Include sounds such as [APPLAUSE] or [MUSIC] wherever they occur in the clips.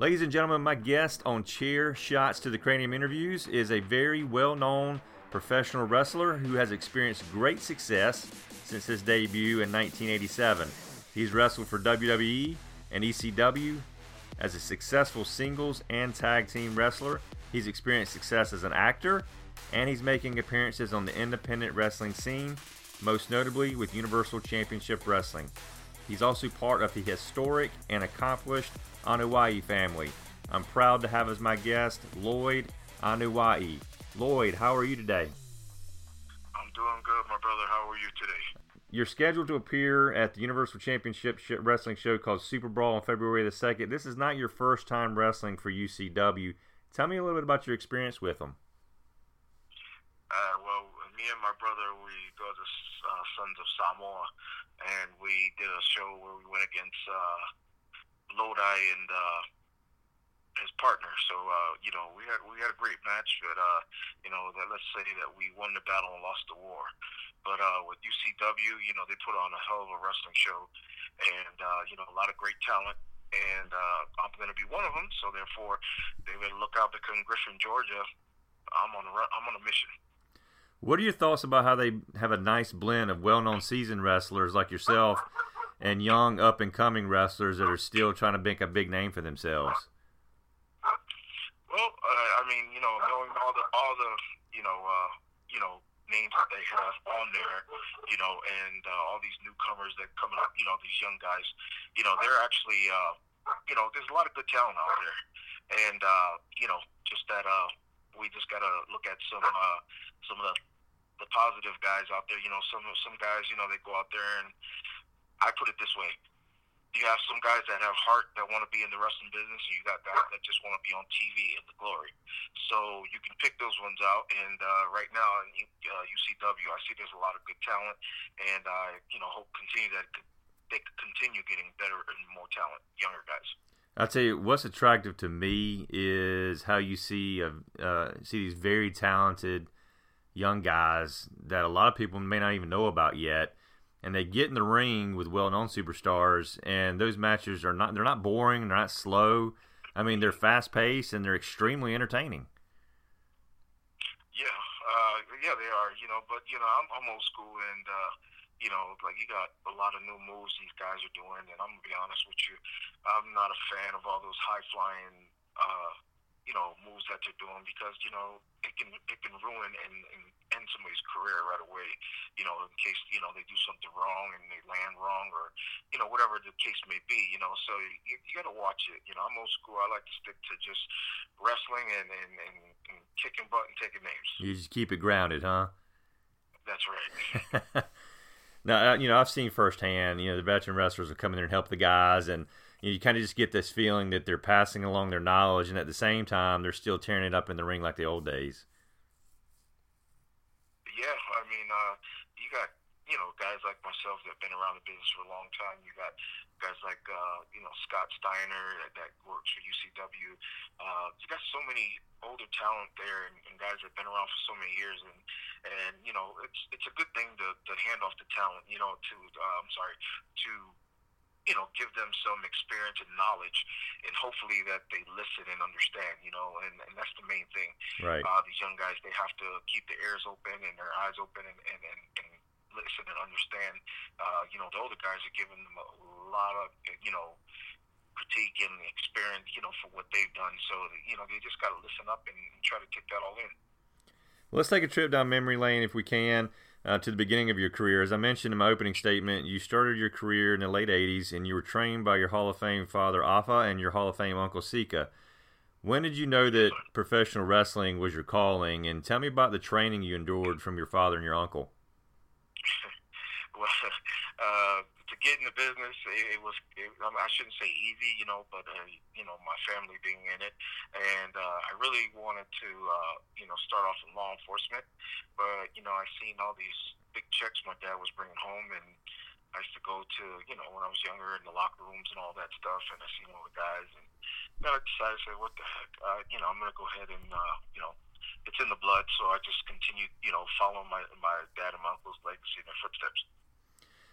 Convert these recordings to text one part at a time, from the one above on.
Ladies and gentlemen, my guest on Chair Shots to the Cranium interviews is a very well known professional wrestler who has experienced great success since his debut in 1987. He's wrestled for WWE and ECW as a successful singles and tag team wrestler. He's experienced success as an actor, and he's making appearances on the independent wrestling scene, most notably with Universal Championship Wrestling. He's also part of the historic and accomplished Anoa'i family. I'm proud to have as my guest Lloyd Anoa'i. Lloyd, how are you today? I'm doing good, my brother. How are you today? You're scheduled to appear at the Universal Championship Wrestling show called Super Brawl on February the 2nd. This is not your first time wrestling for UCW. Tell me a little bit about your experience with them. Uh, well, me and my brother, we go to uh, Sons of Samoa, and we did a show where we went against uh, Lodi and uh, his partner. So uh, you know, we had we had a great match, but uh, you know, that let's say that we won the battle and lost the war. But uh, with UCW, you know, they put on a hell of a wrestling show, and uh, you know, a lot of great talent. And uh, I'm going to be one of them. So therefore, they better look out because in Griffin, Georgia, I'm on a I'm on a mission. What are your thoughts about how they have a nice blend of well-known seasoned wrestlers like yourself and young up and coming wrestlers that are still trying to make a big name for themselves? Well, uh, I mean, you know, knowing all the all the you know uh, you know names that they have on there, you know, and uh, all these newcomers that coming up, you know, these young guys, you know, they're actually, uh, you know, there's a lot of good talent out there, and uh, you know, just that uh, we just gotta look at some uh, some of the the positive guys out there. You know, some some guys, you know, they go out there and I put it this way: you have some guys that have heart that want to be in the wrestling business, and you got guys that just want to be on TV in the glory. So you can pick those ones out. And uh, right now in uh, UCW, I see there's a lot of good talent, and I, you know, hope continue that they continue getting better and more talent, younger guys. I'll tell you what's attractive to me is how you see uh, uh, see these very talented young guys that a lot of people may not even know about yet and they get in the ring with well-known superstars, and those matches are not—they're not boring, they're not slow. I mean, they're fast-paced and they're extremely entertaining. Yeah, uh, yeah, they are. You know, but you know, I'm, I'm old school, and uh, you know, like you got a lot of new moves these guys are doing, and I'm gonna be honest with you, I'm not a fan of all those high-flying. Uh, you know moves that they're doing because you know can it can ruin and, and end somebody's career right away. You know, in case you know they do something wrong and they land wrong or you know whatever the case may be. You know, so you, you got to watch it. You know, I'm old school. I like to stick to just wrestling and and, and, and kicking butt and taking names. You just keep it grounded, huh? That's right. [LAUGHS] now, uh, you know, I've seen firsthand. You know, the veteran wrestlers will come in there and help the guys and you, kind of just get this feeling that they're passing along their knowledge, and at the same time, they're still tearing it up in the ring like the old days. Yeah, I mean, uh, you got you know guys like myself that've been around the business for a long time. You got guys like uh, you know Scott Steiner that, that works for UCW. Uh, you got so many older talent there, and, and guys that've been around for so many years, and and you know it's it's a good thing to, to hand off the talent. You know, to uh, I'm sorry to you know, give them some experience and knowledge, and hopefully that they listen and understand, you know, and, and that's the main thing. Right. Uh, these young guys, they have to keep their ears open and their eyes open and, and, and, and listen and understand. Uh, you know, the older guys are giving them a lot of, you know, critique and experience, you know, for what they've done. So, you know, they just got to listen up and try to take that all in. Let's take a trip down memory lane if we can uh, to the beginning of your career. As I mentioned in my opening statement, you started your career in the late 80s and you were trained by your Hall of Fame father, Afa, and your Hall of Fame uncle, Sika. When did you know that professional wrestling was your calling? And tell me about the training you endured from your father and your uncle. [LAUGHS] well, [LAUGHS] uh, get in the business, it, it was, it, I shouldn't say easy, you know, but, uh, you know, my family being in it. And uh, I really wanted to, uh, you know, start off in law enforcement. But, you know, I seen all these big checks my dad was bringing home. And I used to go to, you know, when I was younger in the locker rooms and all that stuff. And I seen all the guys. And then I decided, to say, what the heck, uh, you know, I'm to go ahead and, uh, you know, it's in the blood. So I just continued, you know, following my, my dad and my uncle's legacy and their footsteps.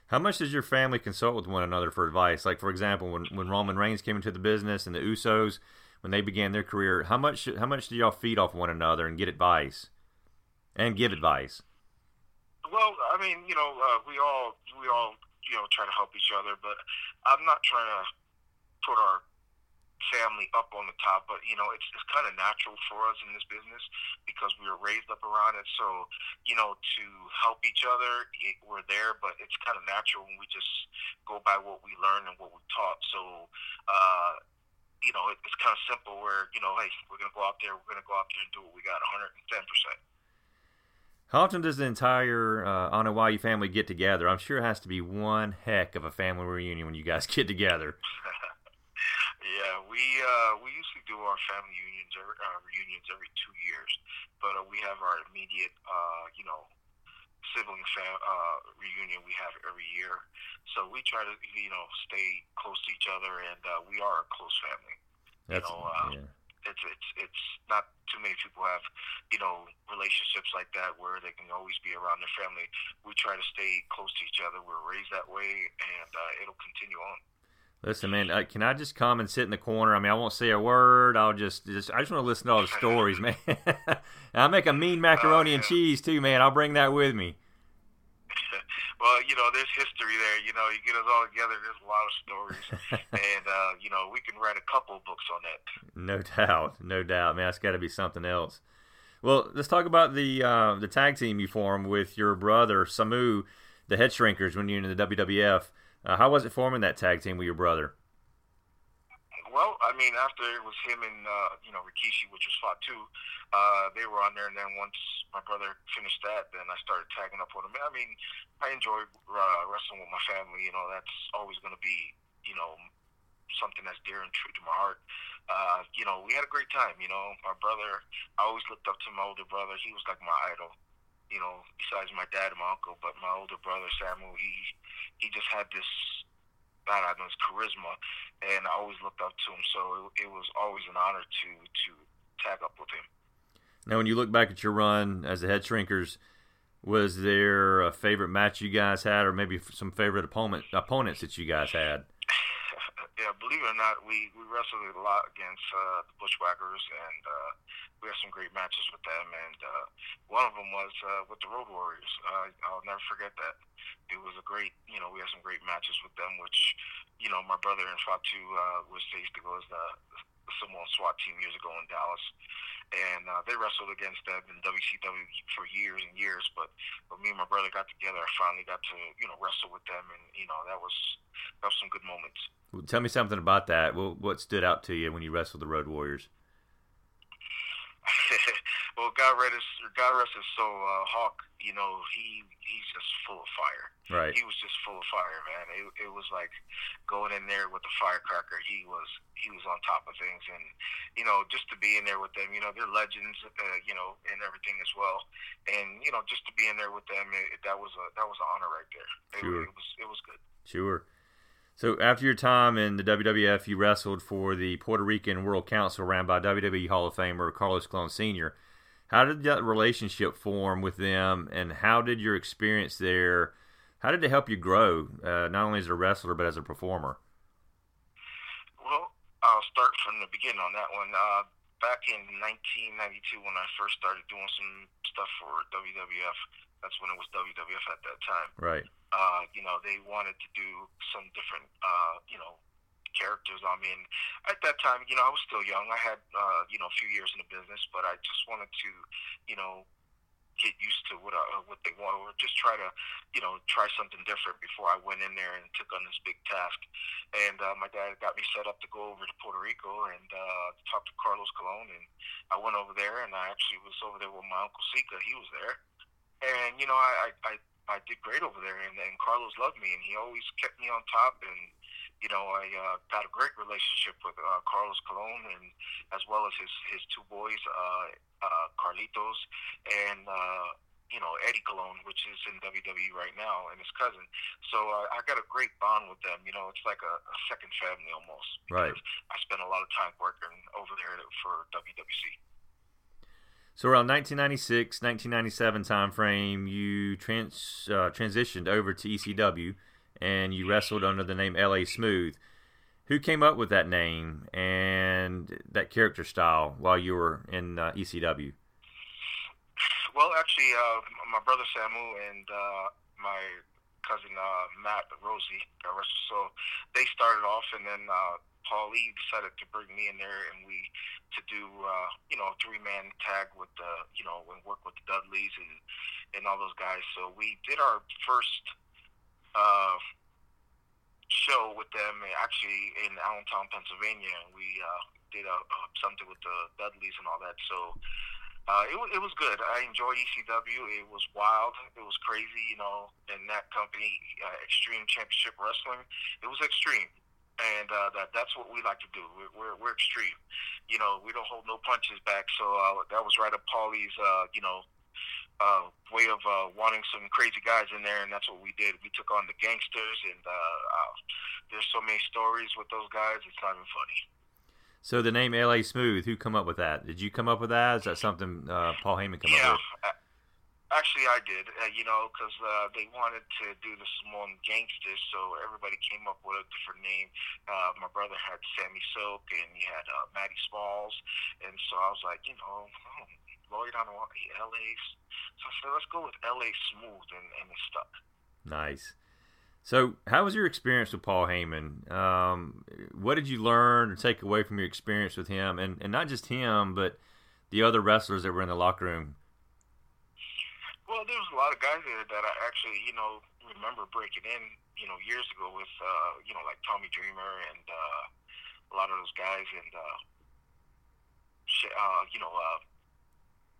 How much does your family consult with one another for advice? Like, for example, when, when Roman Reigns came into the business and the Usos, when they began their career, how much how much do y'all feed off one another and get advice, and give advice? Well, I mean, you know, uh, we all we all you know try to help each other, but I'm not trying to put our family up on the top, but you know, it's it's kind of natural for us in this business because we were raised up around it. So, you know, to help each other, it, we're there, but it's kind of natural when we just go by what we learned and what we taught. So, uh, you know, it, it's kind of simple. Where you know, hey, we're gonna go out there, we're gonna go out there and do what we got, 110 percent. How often does the entire uh, Anoa'i family get together? I'm sure it has to be one heck of a family reunion when you guys [LAUGHS] get together. [LAUGHS] We uh, we usually do our family reunions every, uh, reunions every two years, but uh, we have our immediate, uh, you know, sibling fam- uh, reunion we have every year. So we try to, you know, stay close to each other, and uh, we are a close family. That's, you know, uh, yeah. it's it's it's not too many people have, you know, relationships like that where they can always be around their family. We try to stay close to each other. We're raised that way, and uh, it'll continue on. Listen, man, uh, can I just come and sit in the corner? I mean, I won't say a word. I'll just, just I just want to listen to all the stories, [LAUGHS] man. I'll make a mean macaroni and cheese too, man. I'll bring that with me. [LAUGHS] well, you know, there's history there. You know, you get us all together. There's a lot of stories, [LAUGHS] and uh, you know, we can write a couple of books on that. No doubt, no doubt, man. That's got to be something else. Well, let's talk about the uh, the tag team you formed with your brother Samu, the Head Shrinkers, when you're in the WWF. Uh, how was it forming that tag team with your brother? Well, I mean, after it was him and uh, you know Rikishi, which was Fatu, uh, they were on there, and then once my brother finished that, then I started tagging up with him. I mean, I enjoy uh, wrestling with my family. You know, that's always going to be you know something that's dear and true to my heart. Uh, you know, we had a great time. You know, my brother, I always looked up to my older brother. He was like my idol. You know, besides my dad and my uncle, but my older brother Samuel, he he just had this I don't know, his charisma, and I always looked up to him. So it, it was always an honor to to tag up with him. Now, when you look back at your run as the head shrinkers, was there a favorite match you guys had, or maybe some favorite opponent opponents that you guys had? Yeah, believe it or not, we we wrestled a lot against uh, the Bushwhackers, and uh, we had some great matches with them. And uh, one of them was uh, with the Road Warriors. Uh, I'll never forget that. It was a great, you know, we had some great matches with them, which, you know, my brother and Fatu uh, was used to go as the Samoan SWAT team years ago in Dallas and uh, they wrestled against them in WCW for years and years. But when me and my brother got together, I finally got to you know wrestle with them, and you know that was that was some good moments. Well, tell me something about that. Well, what stood out to you when you wrestled the Road Warriors? [LAUGHS] well, God rest his God rest his soul, uh, Hawk. You know he he's just full of fire. Right. He was just full of fire, man. It, it was like going in there with the firecracker. He was he was on top of things, and you know just to be in there with them. You know they're legends, uh, you know, and everything as well. And you know just to be in there with them, it, that was a that was an honor right there. It, sure. it was it was good. Sure. So after your time in the WWF, you wrestled for the Puerto Rican World Council ran by WWE Hall of Famer Carlos Colon Sr. How did that relationship form with them, and how did your experience there? How did it help you grow, uh, not only as a wrestler but as a performer? Well, I'll start from the beginning on that one. Uh, back in 1992, when I first started doing some stuff for WWF, that's when it was WWF at that time. Right. Uh, you know, they wanted to do some different, uh, you know, characters. I mean, at that time, you know, I was still young. I had, uh, you know, a few years in the business, but I just wanted to, you know, get used to what uh, what they want, or just try to, you know, try something different before I went in there and took on this big task. And uh, my dad got me set up to go over to Puerto Rico and uh, talk to Carlos Colon, and I went over there, and I actually was over there with my uncle Sika. He was there, and you know, I I, I did great over there, and, and Carlos loved me, and he always kept me on top, and you know, I uh, had a great relationship with uh, Carlos Colon, and as well as his his two boys, uh, uh, Carlitos, and uh, you know Eddie Colon, which is in WWE right now, and his cousin. So uh, I got a great bond with them. You know, it's like a, a second family almost. Right. I spent a lot of time working over there for WWC. So around 1996, 1997 time frame, you trans uh, transitioned over to ECW and you wrestled under the name L.A. Smooth. Who came up with that name and that character style while you were in uh, ECW? Well, actually, uh, my brother Samu and uh, my cousin uh, Matt Rosie, so they started off, and then uh, Paulie decided to bring me in there, and we to do uh, you know three man tag with the you know and work with the Dudleys and and all those guys. So we did our first uh, show with them actually in Allentown, Pennsylvania, and we uh, did a, uh, something with the Dudleys and all that. So. Uh, it, it was good. I enjoyed ECW. It was wild. It was crazy, you know. In that company, uh, Extreme Championship Wrestling, it was extreme and uh, that that's what we like to do. We're, we're, we're extreme, you know. We don't hold no punches back. So uh, that was right up Paulie's, uh, you know, uh, way of uh, wanting some crazy guys in there, and that's what we did. We took on the gangsters, and uh, uh, there's so many stories with those guys. It's not even funny. So the name L.A. Smooth, who come up with that? Did you come up with that? Is that something uh, Paul Heyman come yeah, up with? Actually, I did, uh, you know, because uh, they wanted to do the Samoan Gangsters, so everybody came up with a different name. Uh, my brother had Sammy Silk, and he had uh, Matty Smalls, and so I was like, you know, oh, Lloyd on LA. So I said, let's go with LA Smooth, and, and it stuck. Nice. So, how was your experience with Paul Heyman? Um, what did you learn or take away from your experience with him, and and not just him, but the other wrestlers that were in the locker room well, there was a lot of guys there that I actually, you know, remember breaking in, you know, years ago with, uh, you know, like Tommy Dreamer and uh, a lot of those guys, and uh, uh, you know, uh,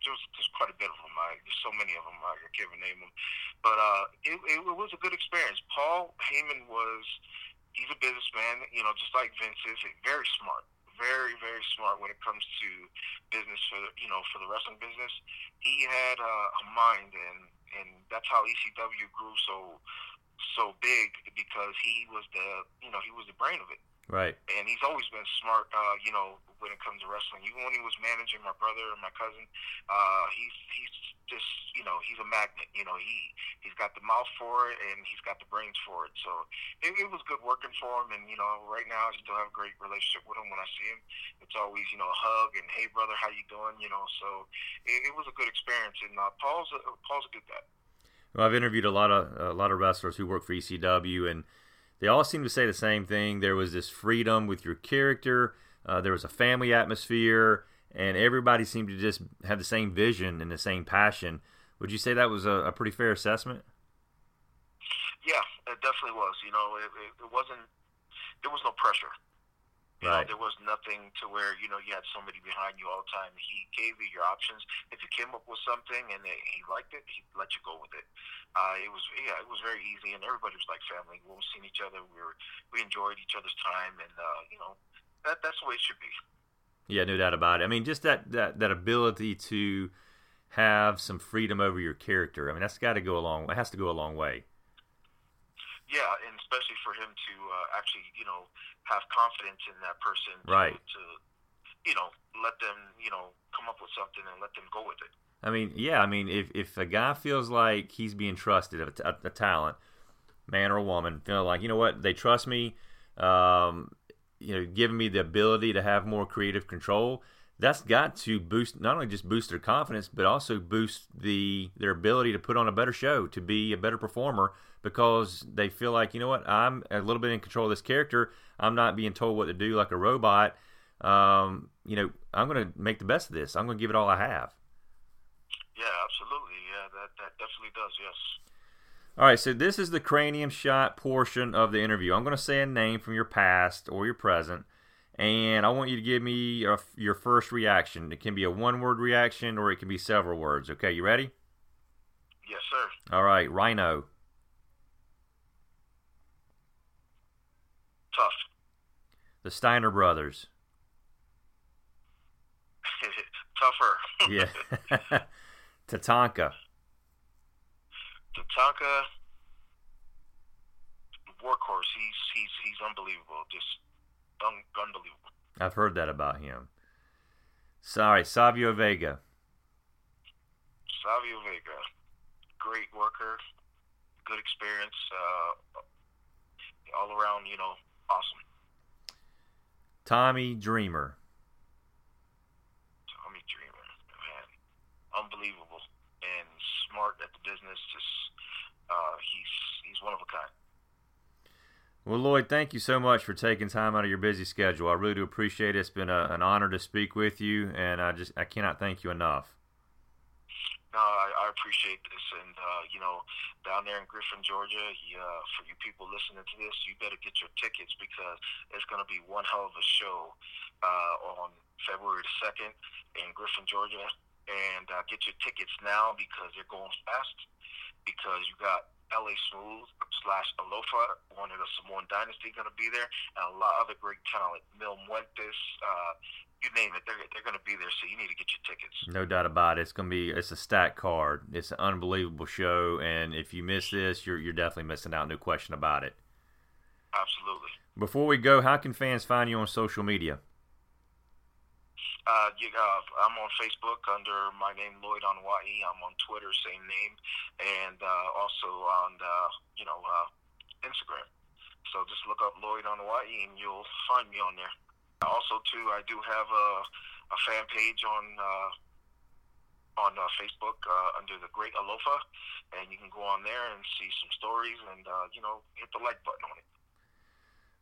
there's there's quite a bit of them. I, there's so many of them. I can't even name them, but uh, it, it, was a good experience. Paul Heyman was, he's a businessman, you know, just like Vince is, very smart very, very smart when it comes to business for you know for the wrestling business. He had uh, a mind, and and that's how ECW grew so so big because he was the you know he was the brain of it. Right. And he's always been smart, uh, you know, when it comes to wrestling. Even when he was managing my brother and my cousin, uh, he's he's just you know he's a magnet. You know he he's got the mouth for it and he's got the brains for it. So it, it was good working for him. And you know right now I still have a great relationship with him. When I see him, it's always you know a hug and hey brother, how you doing? You know, so it, it was a good experience. And uh, Paul's a, Paul's a good guy. Well, I've interviewed a lot of a lot of wrestlers who work for ECW and they all seem to say the same thing. There was this freedom with your character. Uh, there was a family atmosphere, and everybody seemed to just have the same vision and the same passion. Would you say that was a, a pretty fair assessment? Yeah, it definitely was. You know, it, it, it wasn't. There was no pressure. Right. know, there was nothing to where you know you had somebody behind you all the time. He gave you your options. If you came up with something and he liked it, he let you go with it. Uh, it was yeah, it was very easy, and everybody was like family. We were seeing each other. We were we enjoyed each other's time, and uh, you know that that's the way it should be. Yeah, no doubt about it. I mean, just that that that ability to have some freedom over your character. I mean, that's got to go a long. It has to go a long way. Yeah, and especially for him to uh, actually, you know, have confidence in that person right. to you know let them you know come up with something and let them go with it. I mean, yeah, I mean, if if a guy feels like he's being trusted, a, a, a talent, man or woman, feel like you know what they trust me, um, you know, giving me the ability to have more creative control. That's got to boost not only just boost their confidence, but also boost the their ability to put on a better show, to be a better performer, because they feel like you know what I'm a little bit in control of this character. I'm not being told what to do like a robot. Um, you know, I'm going to make the best of this. I'm going to give it all I have. Yeah, absolutely. Yeah, that, that definitely does. Yes. All right, so this is the cranium shot portion of the interview. I'm going to say a name from your past or your present, and I want you to give me a, your first reaction. It can be a one word reaction or it can be several words. Okay, you ready? Yes, sir. All right, Rhino. Tough. The Steiner brothers. [LAUGHS] Tougher. [LAUGHS] yeah. [LAUGHS] Tatanka. Tatanka, workhorse. He's he's he's unbelievable. Just un- unbelievable. I've heard that about him. Sorry, Savio Vega. Savio Vega, great worker, good experience. Uh, all around, you know, awesome. Tommy Dreamer. Tommy Dreamer, man, unbelievable and smart at the business. Just uh, he's he's one of a kind. Well, Lloyd, thank you so much for taking time out of your busy schedule. I really do appreciate it. It's been a, an honor to speak with you, and I just I cannot thank you enough. No, I, I appreciate this, and uh, you know, down there in Griffin, Georgia, uh, for you people listening to this, you better get your tickets because it's going to be one hell of a show uh, on February the second in Griffin, Georgia, and uh, get your tickets now because they're going fast. Because you got LA Smooth slash Alofa, one of the Samoan Dynasty, going to be there, and a lot of other great talent. Mil Muertes, uh, you name it, they're, they're going to be there, so you need to get your tickets. No doubt about it. It's going to be it's a stack card. It's an unbelievable show, and if you miss this, you're you're definitely missing out. No question about it. Absolutely. Before we go, how can fans find you on social media? Uh, you, uh, I'm on Facebook under my name Lloyd Anoa'i. I'm on Twitter, same name, and uh, also on uh, you know uh, Instagram. So just look up Lloyd Anoa'i and you'll find me on there. Also, too, I do have a, a fan page on uh, on uh, Facebook uh, under the Great Alofa, and you can go on there and see some stories and uh, you know hit the like button on it.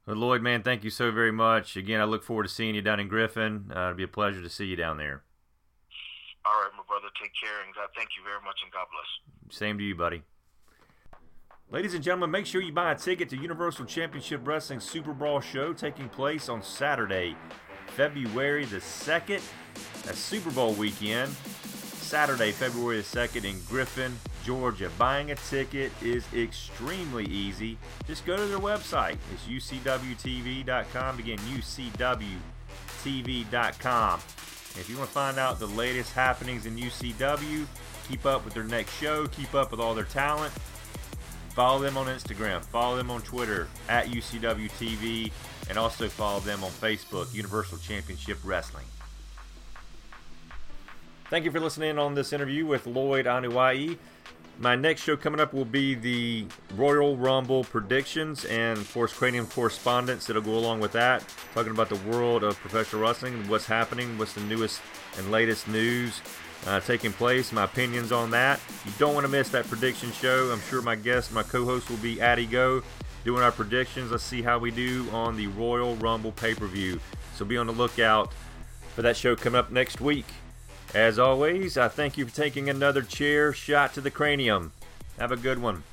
Well, Lloyd, man, thank you so very much. Again, I look forward to seeing you down in Griffin. Uh, it'll be a pleasure to see you down there. All right, my brother. Take care, and God, thank you very much, and God bless. Same to you, buddy. Ladies and gentlemen, make sure you buy a ticket to Universal Championship Wrestling Super Brawl show taking place on Saturday, February the 2nd. That's Super Bowl weekend. Saturday, February the 2nd in Griffin, Georgia. Buying a ticket is extremely easy. Just go to their website. It's ucwtv.com. Again, ucwtv.com. If you want to find out the latest happenings in UCW, keep up with their next show, keep up with all their talent, follow them on Instagram, follow them on Twitter at UCWTV, and also follow them on Facebook, Universal Championship Wrestling. Thank you for listening on this interview with Lloyd Anoa'i. My next show coming up will be the Royal Rumble predictions and, of course, Cranium correspondence that'll go along with that. Talking about the world of professional wrestling, what's happening, what's the newest and latest news uh, taking place, my opinions on that. You don't want to miss that prediction show. I'm sure my guest, my co host, will be Addy Go doing our predictions. Let's see how we do on the Royal Rumble pay per view. So be on the lookout for that show coming up next week. As always, I thank you for taking another chair shot to the cranium. Have a good one.